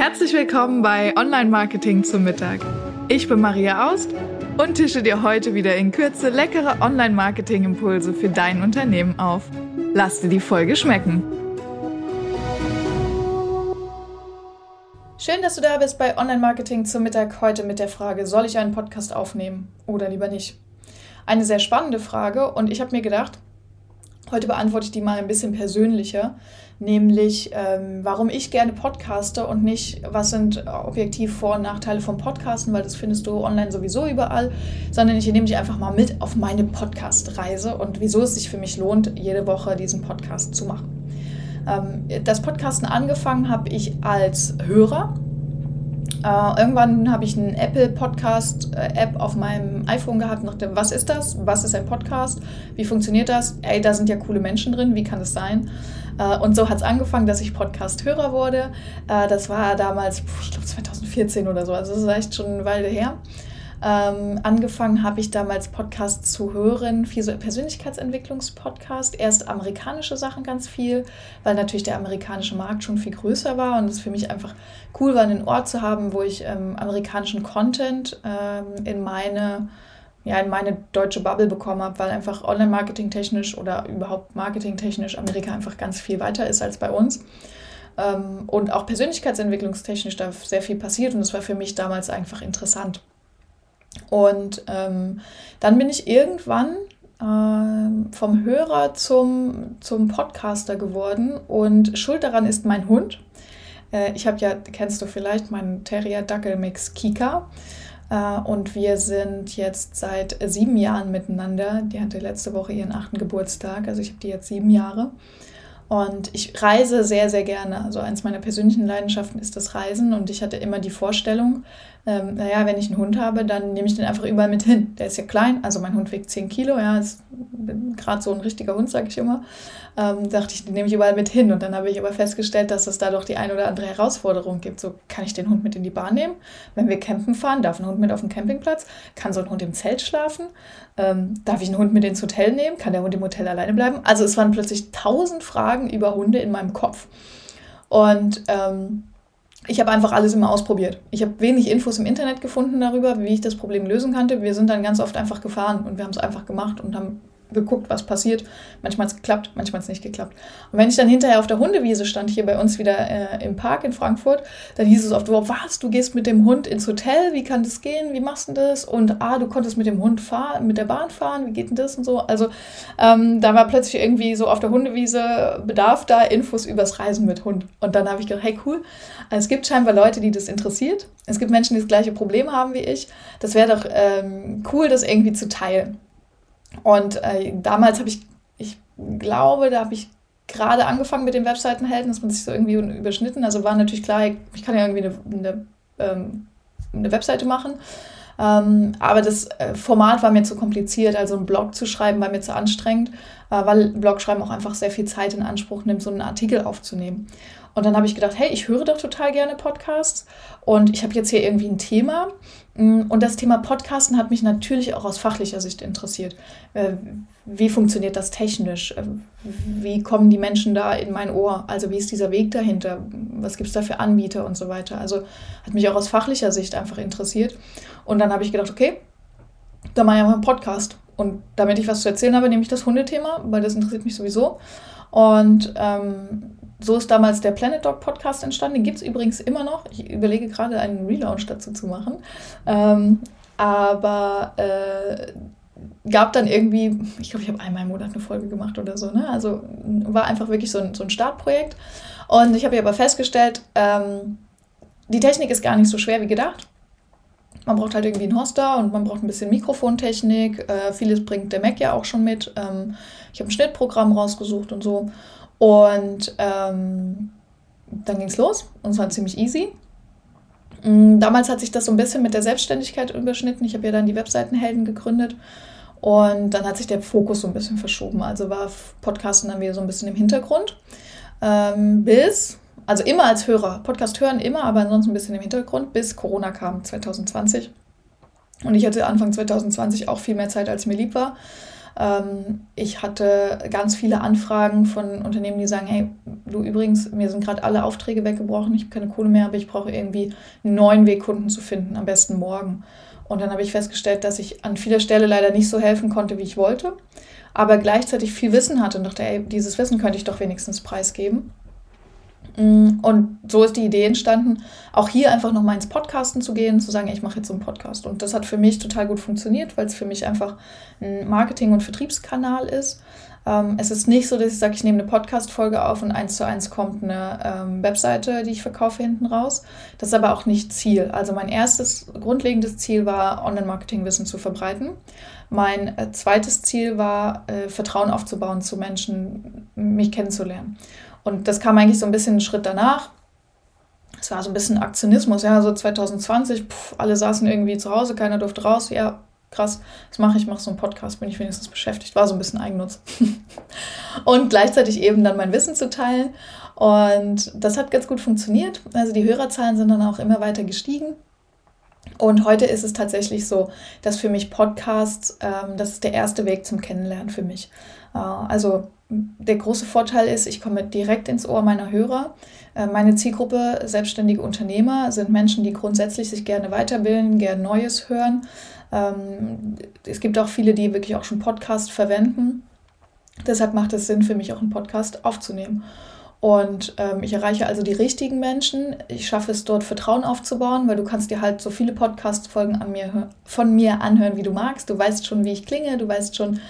Herzlich willkommen bei Online Marketing zum Mittag. Ich bin Maria Aust und tische dir heute wieder in Kürze leckere Online Marketing Impulse für dein Unternehmen auf. Lass dir die Folge schmecken. Schön, dass du da bist bei Online Marketing zum Mittag heute mit der Frage, soll ich einen Podcast aufnehmen oder lieber nicht? Eine sehr spannende Frage und ich habe mir gedacht, heute beantworte ich die mal ein bisschen persönlicher, nämlich ähm, warum ich gerne podcaste und nicht, was sind objektiv Vor- und Nachteile vom Podcasten, weil das findest du online sowieso überall, sondern ich nehme dich einfach mal mit auf meine Podcast-Reise und wieso es sich für mich lohnt, jede Woche diesen Podcast zu machen. Ähm, das Podcasten angefangen habe ich als Hörer. Äh, irgendwann habe ich einen Apple Podcast äh, App auf meinem iPhone gehabt. Nach dem, was ist das? Was ist ein Podcast? Wie funktioniert das? Ey, da sind ja coole Menschen drin. Wie kann das sein? Äh, und so hat es angefangen, dass ich Podcast-Hörer wurde. Äh, das war damals, ich glaube 2014 oder so. Also das ist echt schon eine Weile her. Ähm, angefangen habe ich damals Podcasts zu hören, viel so Persönlichkeitentwicklungspodcast. Erst amerikanische Sachen ganz viel, weil natürlich der amerikanische Markt schon viel größer war und es für mich einfach cool war, einen Ort zu haben, wo ich ähm, amerikanischen Content ähm, in meine ja, in meine deutsche Bubble bekommen habe, weil einfach Online-Marketing technisch oder überhaupt Marketing technisch Amerika einfach ganz viel weiter ist als bei uns. Ähm, und auch persönlichkeitsentwicklungstechnisch da sehr viel passiert und das war für mich damals einfach interessant. Und ähm, dann bin ich irgendwann äh, vom Hörer zum, zum Podcaster geworden und schuld daran ist mein Hund. Äh, ich habe ja, kennst du vielleicht, meinen Terrier-Dackel-Mix Kika. Äh, und wir sind jetzt seit sieben Jahren miteinander. Die hatte letzte Woche ihren achten Geburtstag, also ich habe die jetzt sieben Jahre. Und ich reise sehr, sehr gerne. Also eins meiner persönlichen Leidenschaften ist das Reisen. Und ich hatte immer die Vorstellung, ähm, naja, wenn ich einen Hund habe, dann nehme ich den einfach überall mit hin. Der ist ja klein, also mein Hund wiegt 10 Kilo, ja, ist gerade so ein richtiger Hund, sage ich immer. Ähm, dachte ich, den nehme ich überall mit hin. Und dann habe ich aber festgestellt, dass es da doch die ein oder andere Herausforderung gibt. So, kann ich den Hund mit in die Bahn nehmen? Wenn wir campen fahren, darf ein Hund mit auf den Campingplatz? Kann so ein Hund im Zelt schlafen? Ähm, darf ich einen Hund mit ins Hotel nehmen? Kann der Hund im Hotel alleine bleiben? Also es waren plötzlich tausend Fragen über Hunde in meinem Kopf. Und ähm, ich habe einfach alles immer ausprobiert. Ich habe wenig Infos im Internet gefunden darüber, wie ich das Problem lösen konnte. Wir sind dann ganz oft einfach gefahren und wir haben es einfach gemacht und haben geguckt, was passiert. Manchmal hat es geklappt, manchmal hat es nicht geklappt. Und wenn ich dann hinterher auf der Hundewiese stand, hier bei uns wieder äh, im Park in Frankfurt, dann hieß es oft, wow, was, du gehst mit dem Hund ins Hotel, wie kann das gehen, wie machst du das? Und ah, du konntest mit dem Hund fahren, mit der Bahn fahren, wie geht denn das und so. Also ähm, da war plötzlich irgendwie so auf der Hundewiese Bedarf da, Infos übers Reisen mit Hund. Und dann habe ich gedacht, hey cool, es gibt scheinbar Leute, die das interessiert. Es gibt Menschen, die das gleiche Problem haben wie ich. Das wäre doch ähm, cool, das irgendwie zu teilen. Und äh, damals habe ich, ich glaube, da habe ich gerade angefangen mit den Webseitenhelden, dass man sich so irgendwie überschnitten. Also war natürlich klar, ich kann ja irgendwie eine, eine, ähm, eine Webseite machen. Ähm, aber das äh, Format war mir zu kompliziert, also einen Blog zu schreiben war mir zu anstrengend, äh, weil Blogschreiben auch einfach sehr viel Zeit in Anspruch nimmt, so einen Artikel aufzunehmen. Und dann habe ich gedacht, hey, ich höre doch total gerne Podcasts und ich habe jetzt hier irgendwie ein Thema. Mm, und das Thema Podcasten hat mich natürlich auch aus fachlicher Sicht interessiert. Äh, wie funktioniert das technisch? Äh, wie kommen die Menschen da in mein Ohr? Also wie ist dieser Weg dahinter? Was gibt es da für Anbieter und so weiter? Also hat mich auch aus fachlicher Sicht einfach interessiert. Und dann habe ich gedacht, okay, dann mache ich mal einen Podcast. Und damit ich was zu erzählen habe, nehme ich das Hundethema, weil das interessiert mich sowieso. Und ähm, so ist damals der Planet Dog Podcast entstanden. Den gibt es übrigens immer noch. Ich überlege gerade einen Relaunch dazu zu machen. Ähm, aber äh, gab dann irgendwie, ich glaube, ich habe einmal im Monat eine Folge gemacht oder so. Ne? Also war einfach wirklich so ein, so ein Startprojekt. Und ich habe aber festgestellt, ähm, die Technik ist gar nicht so schwer wie gedacht. Man braucht halt irgendwie einen Hoster und man braucht ein bisschen Mikrofontechnik. Äh, vieles bringt der Mac ja auch schon mit. Ähm, ich habe ein Schnittprogramm rausgesucht und so. Und ähm, dann ging es los und es war ziemlich easy. Mm, damals hat sich das so ein bisschen mit der Selbstständigkeit überschnitten. Ich habe ja dann die Webseitenhelden gegründet und dann hat sich der Fokus so ein bisschen verschoben. Also war Podcasten dann wieder so ein bisschen im Hintergrund. Ähm, bis, also immer als Hörer, Podcast hören immer, aber ansonsten ein bisschen im Hintergrund, bis Corona kam 2020. Und ich hatte Anfang 2020 auch viel mehr Zeit, als mir lieb war. Ähm, ich hatte ganz viele Anfragen von Unternehmen, die sagen, hey, du übrigens, mir sind gerade alle Aufträge weggebrochen, ich habe keine Kohle mehr, aber ich brauche irgendwie einen neuen Weg, Kunden zu finden, am besten morgen. Und dann habe ich festgestellt, dass ich an vieler Stelle leider nicht so helfen konnte, wie ich wollte, aber gleichzeitig viel Wissen hatte und dachte, ey, dieses Wissen könnte ich doch wenigstens preisgeben. Mm, und so ist die Idee entstanden, auch hier einfach nochmal ins Podcasten zu gehen, zu sagen, ich mache jetzt so einen Podcast. Und das hat für mich total gut funktioniert, weil es für mich einfach ein Marketing- und Vertriebskanal ist. Ähm, es ist nicht so, dass ich sage, ich nehme eine Podcast-Folge auf und eins zu eins kommt eine ähm, Webseite, die ich verkaufe, hinten raus. Das ist aber auch nicht Ziel. Also mein erstes grundlegendes Ziel war, Online-Marketing-Wissen zu verbreiten. Mein äh, zweites Ziel war, äh, Vertrauen aufzubauen zu Menschen, mich kennenzulernen. Und das kam eigentlich so ein bisschen einen Schritt danach. Es war so ein bisschen Aktionismus, ja, so 2020, pff, alle saßen irgendwie zu Hause, keiner durfte raus. Ja, krass, was mache ich? Ich mache so einen Podcast, bin ich wenigstens beschäftigt. War so ein bisschen Eigennutz. und gleichzeitig eben dann mein Wissen zu teilen. Und das hat ganz gut funktioniert. Also die Hörerzahlen sind dann auch immer weiter gestiegen. Und heute ist es tatsächlich so, dass für mich Podcasts, ähm, das ist der erste Weg zum Kennenlernen für mich. Äh, also der große Vorteil ist, ich komme direkt ins Ohr meiner Hörer. Äh, meine Zielgruppe, selbstständige Unternehmer, sind Menschen, die grundsätzlich sich gerne weiterbilden, gerne Neues hören. Ähm, es gibt auch viele, die wirklich auch schon Podcast verwenden. Deshalb macht es Sinn für mich auch einen Podcast aufzunehmen. Und ähm, ich erreiche also die richtigen Menschen. Ich schaffe es dort Vertrauen aufzubauen, weil du kannst dir halt so viele Podcast-Folgen von mir anhören, wie du magst. Du weißt schon, wie ich klinge, du weißt schon,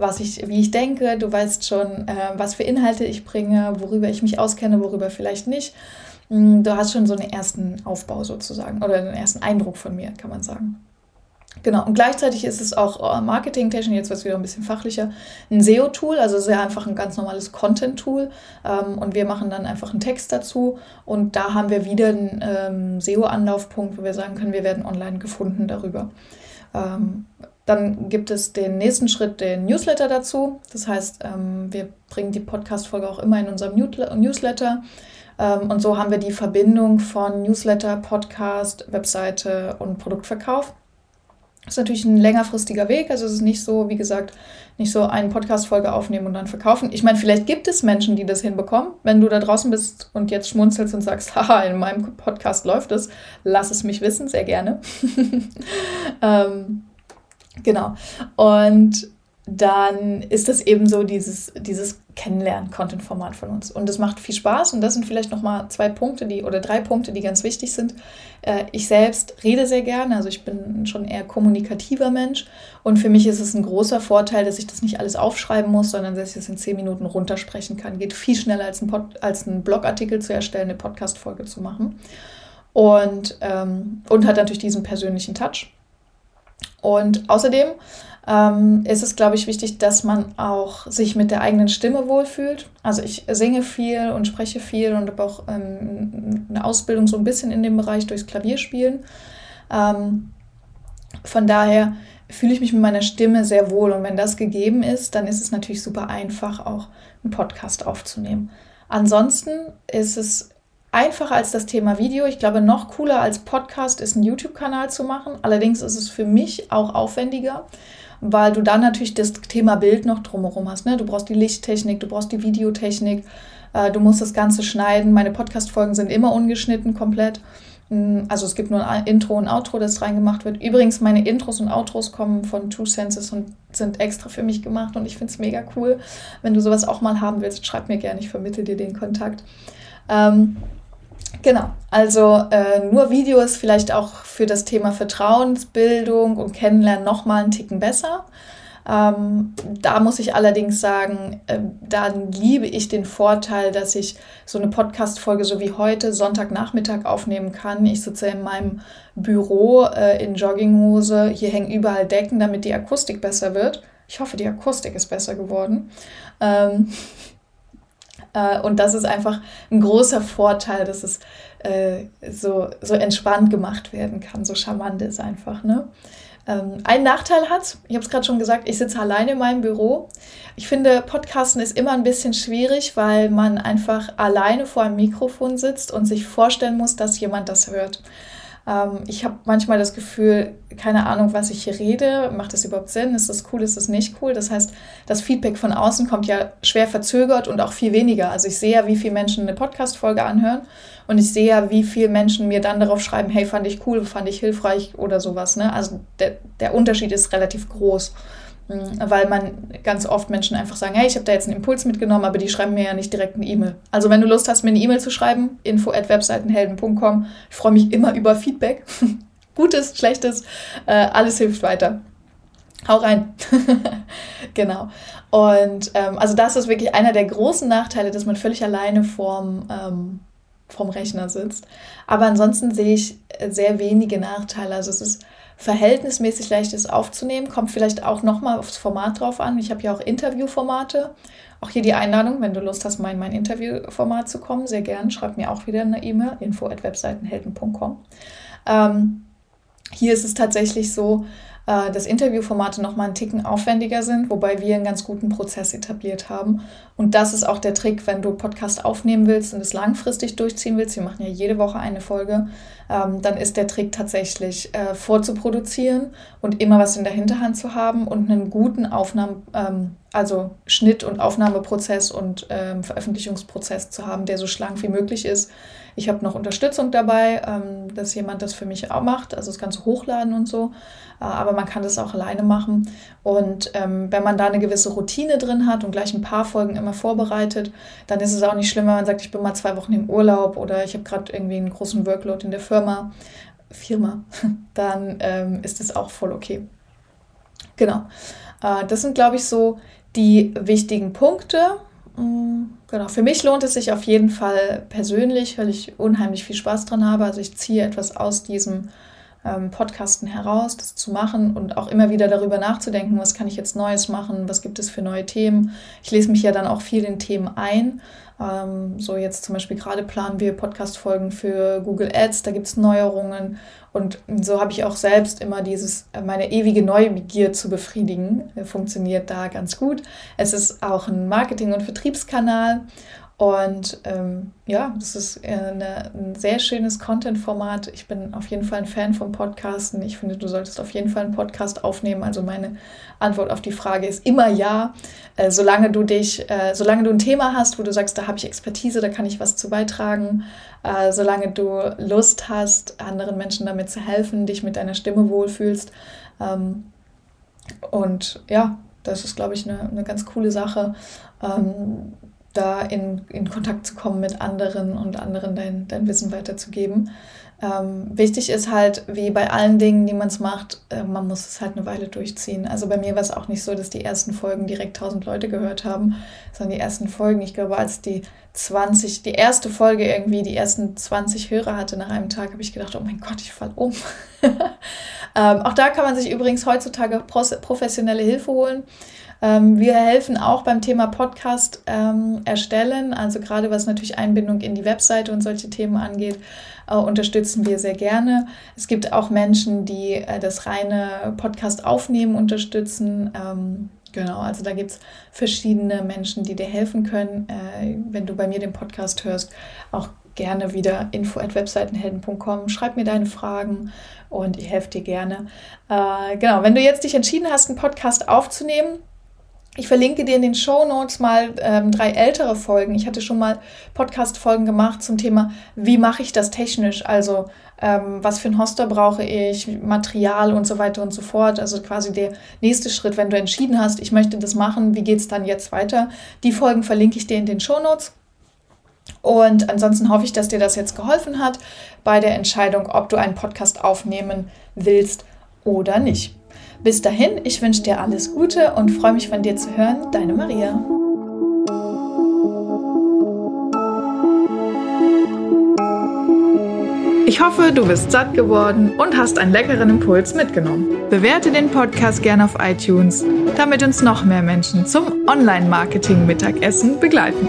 was ich, wie ich denke, du weißt schon, äh, was für Inhalte ich bringe, worüber ich mich auskenne, worüber vielleicht nicht. Mm, du hast schon so einen ersten Aufbau sozusagen oder einen ersten Eindruck von mir, kann man sagen. Genau, und gleichzeitig ist es auch äh, marketingtechnisch, jetzt wird es wieder ein bisschen fachlicher, ein SEO-Tool, also sehr einfach ein ganz normales Content-Tool. Ähm, und wir machen dann einfach einen Text dazu. Und da haben wir wieder einen ähm, SEO-Anlaufpunkt, wo wir sagen können, wir werden online gefunden darüber. Ähm, dann gibt es den nächsten Schritt, den Newsletter dazu. Das heißt, ähm, wir bringen die Podcast-Folge auch immer in unserem Newsletter. Ähm, und so haben wir die Verbindung von Newsletter, Podcast, Webseite und Produktverkauf. Das ist natürlich ein längerfristiger Weg. Also es ist nicht so, wie gesagt, nicht so eine Podcast-Folge aufnehmen und dann verkaufen. Ich meine, vielleicht gibt es Menschen, die das hinbekommen. Wenn du da draußen bist und jetzt schmunzelst und sagst, haha, in meinem Podcast läuft es, lass es mich wissen, sehr gerne. ähm, Genau. Und dann ist das eben so dieses, dieses Kennenlernen-Content-Format von uns. Und es macht viel Spaß und das sind vielleicht nochmal zwei Punkte, die oder drei Punkte, die ganz wichtig sind. Äh, ich selbst rede sehr gerne, also ich bin schon eher kommunikativer Mensch und für mich ist es ein großer Vorteil, dass ich das nicht alles aufschreiben muss, sondern dass ich das in zehn Minuten runtersprechen kann. Geht viel schneller als ein, Pod, als ein Blogartikel zu erstellen, eine Podcast-Folge zu machen. Und, ähm, und hat natürlich diesen persönlichen Touch. Und außerdem ähm, ist es, glaube ich, wichtig, dass man auch sich mit der eigenen Stimme wohlfühlt. Also ich singe viel und spreche viel und habe auch ähm, eine Ausbildung so ein bisschen in dem Bereich durchs Klavierspielen. Ähm, von daher fühle ich mich mit meiner Stimme sehr wohl und wenn das gegeben ist, dann ist es natürlich super einfach, auch einen Podcast aufzunehmen. Ansonsten ist es einfacher als das Thema Video. Ich glaube, noch cooler als Podcast ist ein YouTube-Kanal zu machen. Allerdings ist es für mich auch aufwendiger, weil du dann natürlich das Thema Bild noch drumherum hast. Ne? Du brauchst die Lichttechnik, du brauchst die Videotechnik, äh, du musst das Ganze schneiden. Meine Podcast-Folgen sind immer ungeschnitten komplett. Mm, also es gibt nur ein Intro und Outro, das reingemacht wird. Übrigens, meine Intros und Outros kommen von Two Senses und sind extra für mich gemacht und ich finde es mega cool. Wenn du sowas auch mal haben willst, schreib mir gerne, ich vermittle dir den Kontakt. Ähm, Genau, also äh, nur Video ist vielleicht auch für das Thema Vertrauensbildung und Kennenlernen nochmal einen Ticken besser. Ähm, da muss ich allerdings sagen, äh, dann liebe ich den Vorteil, dass ich so eine Podcast-Folge so wie heute Sonntagnachmittag aufnehmen kann. Ich sitze in meinem Büro äh, in Jogginghose. Hier hängen überall Decken, damit die Akustik besser wird. Ich hoffe, die Akustik ist besser geworden. Ähm, äh, und das ist einfach ein großer Vorteil, dass es äh, so, so entspannt gemacht werden kann. So charmant ist einfach. Ne? Ähm, ein Nachteil hat, ich habe es gerade schon gesagt, ich sitze alleine in meinem Büro. Ich finde, Podcasten ist immer ein bisschen schwierig, weil man einfach alleine vor einem Mikrofon sitzt und sich vorstellen muss, dass jemand das hört. Ähm, ich habe manchmal das Gefühl, keine Ahnung, was ich hier rede. Macht das überhaupt Sinn? Ist das cool? Ist das nicht cool? Das heißt, das Feedback von außen kommt ja schwer verzögert und auch viel weniger. Also ich sehe ja, wie viele Menschen eine Podcast-Folge anhören und ich sehe ja, wie viele Menschen mir dann darauf schreiben, hey, fand ich cool, fand ich hilfreich oder sowas. Ne? Also der, der Unterschied ist relativ groß. Mhm, weil man ganz oft Menschen einfach sagen, hey, ich habe da jetzt einen Impuls mitgenommen, aber die schreiben mir ja nicht direkt eine E-Mail. Also wenn du Lust hast, mir eine E-Mail zu schreiben, info at webseitenhelden.com. Ich freue mich immer über Feedback. Gutes, schlechtes, äh, alles hilft weiter. Hau rein. genau. Und ähm, also das ist wirklich einer der großen Nachteile, dass man völlig alleine vorm, ähm, vorm Rechner sitzt. Aber ansonsten sehe ich sehr wenige Nachteile. Also es ist verhältnismäßig leicht ist aufzunehmen. Kommt vielleicht auch nochmal aufs Format drauf an. Ich habe ja auch Interviewformate. Auch hier die Einladung, wenn du Lust hast, mal in mein Interviewformat zu kommen, sehr gern. Schreib mir auch wieder eine E-Mail, info at webseitenhelden.com. Ähm, hier ist es tatsächlich so, äh, dass Interviewformate nochmal einen Ticken aufwendiger sind, wobei wir einen ganz guten Prozess etabliert haben. Und das ist auch der Trick, wenn du Podcast aufnehmen willst und es langfristig durchziehen willst. Wir machen ja jede Woche eine Folge. Ähm, dann ist der Trick tatsächlich äh, vorzuproduzieren und immer was in der Hinterhand zu haben und einen guten Aufnahmen, ähm, also Schnitt- und Aufnahmeprozess und ähm, Veröffentlichungsprozess zu haben, der so schlank wie möglich ist. Ich habe noch Unterstützung dabei, ähm, dass jemand das für mich auch macht, also das ganze Hochladen und so. Äh, aber man kann das auch alleine machen. Und ähm, wenn man da eine gewisse Routine drin hat und gleich ein paar Folgen immer vorbereitet, dann ist es auch nicht schlimm, wenn man sagt, ich bin mal zwei Wochen im Urlaub oder ich habe gerade irgendwie einen großen Workload in der Firma. Firma, dann ähm, ist es auch voll okay. Genau. Äh, das sind, glaube ich, so die wichtigen Punkte. Mm, genau. Für mich lohnt es sich auf jeden Fall persönlich, weil ich unheimlich viel Spaß dran habe. Also ich ziehe etwas aus diesem ähm, Podcasten heraus, das zu machen und auch immer wieder darüber nachzudenken, was kann ich jetzt Neues machen, was gibt es für neue Themen. Ich lese mich ja dann auch viel in Themen ein. Ähm, so jetzt zum Beispiel gerade planen wir Podcast-Folgen für Google Ads, da gibt es Neuerungen und so habe ich auch selbst immer dieses, äh, meine ewige Neugier zu befriedigen, funktioniert da ganz gut. Es ist auch ein Marketing- und Vertriebskanal und ähm, ja, das ist äh, eine, ein sehr schönes Content-Format. Ich bin auf jeden Fall ein Fan vom Podcasten. Ich finde, du solltest auf jeden Fall einen Podcast aufnehmen. Also meine Antwort auf die Frage ist immer ja. Äh, solange du dich, äh, solange du ein Thema hast, wo du sagst, da habe ich Expertise, da kann ich was zu beitragen. Äh, solange du Lust hast, anderen Menschen damit zu helfen, dich mit deiner Stimme wohlfühlst. Ähm, und ja, das ist, glaube ich, eine, eine ganz coole Sache. Ähm, da in, in Kontakt zu kommen mit anderen und anderen dein, dein Wissen weiterzugeben. Ähm, wichtig ist halt, wie bei allen Dingen, die man es macht, äh, man muss es halt eine Weile durchziehen. Also bei mir war es auch nicht so, dass die ersten Folgen direkt 1000 Leute gehört haben, sondern die ersten Folgen, ich glaube, als die 20, die erste Folge irgendwie die ersten 20 Hörer hatte nach einem Tag, habe ich gedacht, oh mein Gott, ich fall um. ähm, auch da kann man sich übrigens heutzutage professionelle Hilfe holen. Ähm, wir helfen auch beim Thema Podcast ähm, erstellen, also gerade was natürlich Einbindung in die Webseite und solche Themen angeht, äh, unterstützen wir sehr gerne. Es gibt auch Menschen, die äh, das reine Podcast aufnehmen unterstützen. Ähm, Genau, also da gibt es verschiedene Menschen, die dir helfen können. Äh, wenn du bei mir den Podcast hörst, auch gerne wieder info at webseitenhelden.com. Schreib mir deine Fragen und ich helfe dir gerne. Äh, genau, wenn du jetzt dich entschieden hast, einen Podcast aufzunehmen, ich verlinke dir in den Show Notes mal ähm, drei ältere Folgen. Ich hatte schon mal Podcast-Folgen gemacht zum Thema, wie mache ich das technisch? Also, ähm, was für ein Hoster brauche ich, Material und so weiter und so fort. Also quasi der nächste Schritt, wenn du entschieden hast, ich möchte das machen, wie geht es dann jetzt weiter? Die Folgen verlinke ich dir in den Show Notes. Und ansonsten hoffe ich, dass dir das jetzt geholfen hat bei der Entscheidung, ob du einen Podcast aufnehmen willst oder nicht. Bis dahin, ich wünsche dir alles Gute und freue mich von dir zu hören. Deine Maria. Ich hoffe, du bist satt geworden und hast einen leckeren Impuls mitgenommen. Bewerte den Podcast gerne auf iTunes, damit uns noch mehr Menschen zum Online-Marketing-Mittagessen begleiten.